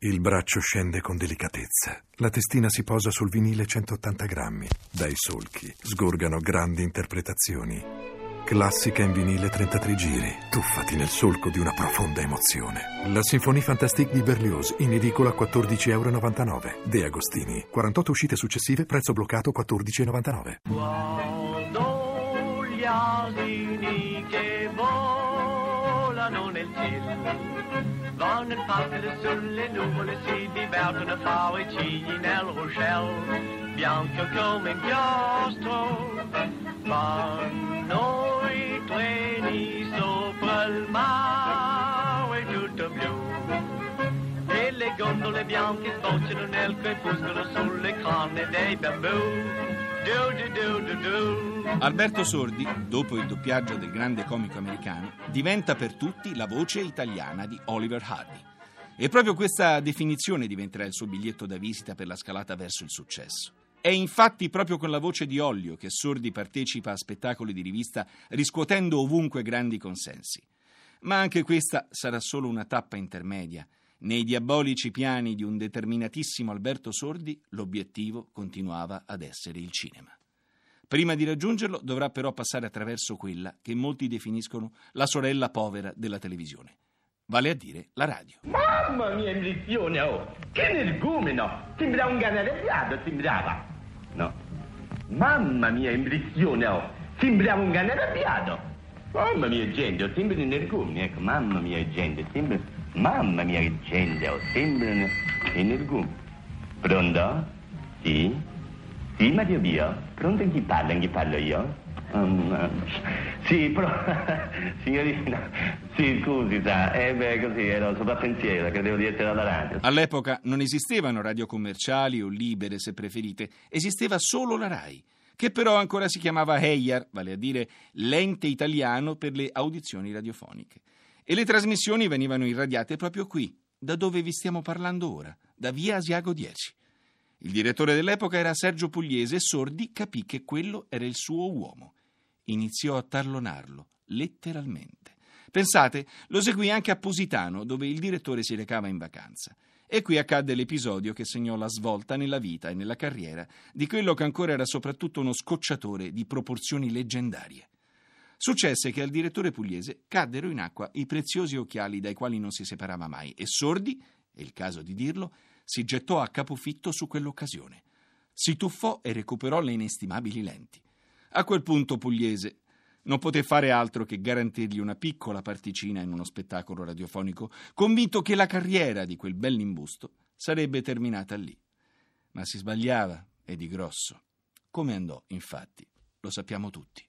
Il braccio scende con delicatezza. La testina si posa sul vinile 180 grammi. Dai solchi sgorgano grandi interpretazioni. Classica in vinile 33 giri. Tuffati nel solco di una profonda emozione. La Sinfonie Fantastique di Berlioz, in edicola 14,99 euro. De Agostini. 48 uscite successive, prezzo bloccato 14,99. Guardo gli asini che volano non est-il les sieht, die werden erfahre ich in El Rochelle, Bianca comme un piastro. Von noi treni sopra il mare, et tout au bio. Et les gondoles bianches bianche sfociano nel crepuscolo sulle canne dei bambous. Alberto Sordi, dopo il doppiaggio del grande comico americano, diventa per tutti la voce italiana di Oliver Hardy. E proprio questa definizione diventerà il suo biglietto da visita per la scalata verso il successo. È infatti proprio con la voce di Ollio che Sordi partecipa a spettacoli di rivista riscuotendo ovunque grandi consensi. Ma anche questa sarà solo una tappa intermedia nei diabolici piani di un determinatissimo Alberto Sordi, l'obiettivo continuava ad essere il cinema. Prima di raggiungerlo dovrà però passare attraverso quella che molti definiscono la sorella povera della televisione, vale a dire la radio. Mamma mia, imbrizione, oh! Che energumeno! Sembra un ganarelliato, sembrava! No. Mamma mia, imbrizione, oh! Sembrava un ganarelliato! Mamma mia, gente, sembra un energumeno, ecco, mamma mia, gente, sembra... Mamma mia gente, oh, sembrano energumi. Pronto? Sì? Sì, Mario mio? Pronto chi parla? Chi parlo io? Um, sì, però, signorina, sì, scusi, sa, eh beh, così ero sopra pensiero, credevo di essere alla radio. All'epoca non esistevano radio commerciali o libere, se preferite, esisteva solo la RAI che però ancora si chiamava EIAR, vale a dire l'ente italiano per le audizioni radiofoniche. E le trasmissioni venivano irradiate proprio qui, da dove vi stiamo parlando ora, da via Asiago 10. Il direttore dell'epoca era Sergio Pugliese e Sordi capì che quello era il suo uomo. Iniziò a tarlonarlo, letteralmente. Pensate, lo seguì anche a Positano, dove il direttore si recava in vacanza. E qui accadde l'episodio che segnò la svolta nella vita e nella carriera di quello che ancora era soprattutto uno scocciatore di proporzioni leggendarie. Successe che al direttore pugliese caddero in acqua i preziosi occhiali dai quali non si separava mai e Sordi, è il caso di dirlo, si gettò a capofitto su quell'occasione. Si tuffò e recuperò le inestimabili lenti. A quel punto Pugliese non poté fare altro che garantirgli una piccola particina in uno spettacolo radiofonico, convinto che la carriera di quel bell'imbusto sarebbe terminata lì. Ma si sbagliava, e di grosso. Come andò, infatti, lo sappiamo tutti.